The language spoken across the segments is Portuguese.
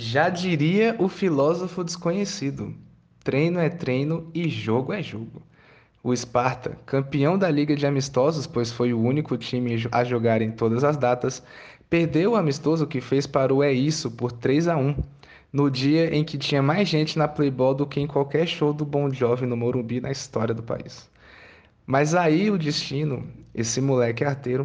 Já diria o filósofo desconhecido: treino é treino e jogo é jogo. O Sparta, campeão da Liga de Amistosos, pois foi o único time a jogar em todas as datas, perdeu o amistoso que fez para o É Isso por 3 a 1, no dia em que tinha mais gente na Playboy do que em qualquer show do Bon Jovi no Morumbi na história do país. Mas aí o destino, esse moleque arteiro,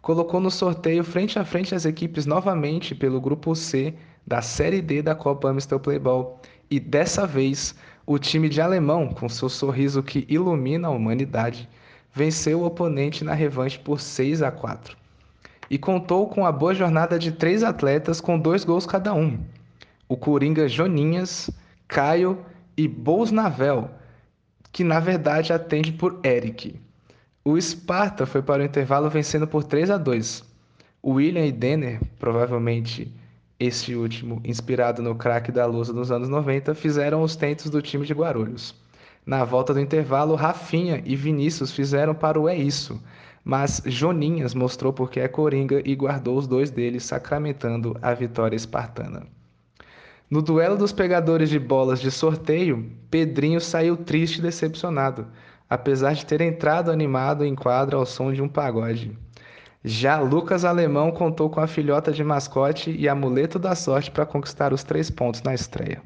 colocou no sorteio frente a frente as equipes novamente pelo grupo C da Série D da Copa Amstel Playball, e dessa vez o time de alemão, com seu sorriso que ilumina a humanidade, venceu o oponente na revanche por 6 a 4. E contou com a boa jornada de três atletas com dois gols cada um. O Coringa Joninhas, Caio e Bolsnavel, que na verdade atende por Eric. O Sparta foi para o intervalo vencendo por 3 a 2. O William e Denner, provavelmente este último, inspirado no craque da Lusa dos anos 90, fizeram os tentos do time de Guarulhos. Na volta do intervalo, Rafinha e Vinícius fizeram para o É Isso, mas Joninhas mostrou porque é coringa e guardou os dois deles, sacramentando a vitória espartana. No duelo dos pegadores de bolas de sorteio, Pedrinho saiu triste e decepcionado, apesar de ter entrado animado em quadra ao som de um pagode. Já Lucas Alemão contou com a filhota de mascote e amuleto da sorte para conquistar os três pontos na estreia.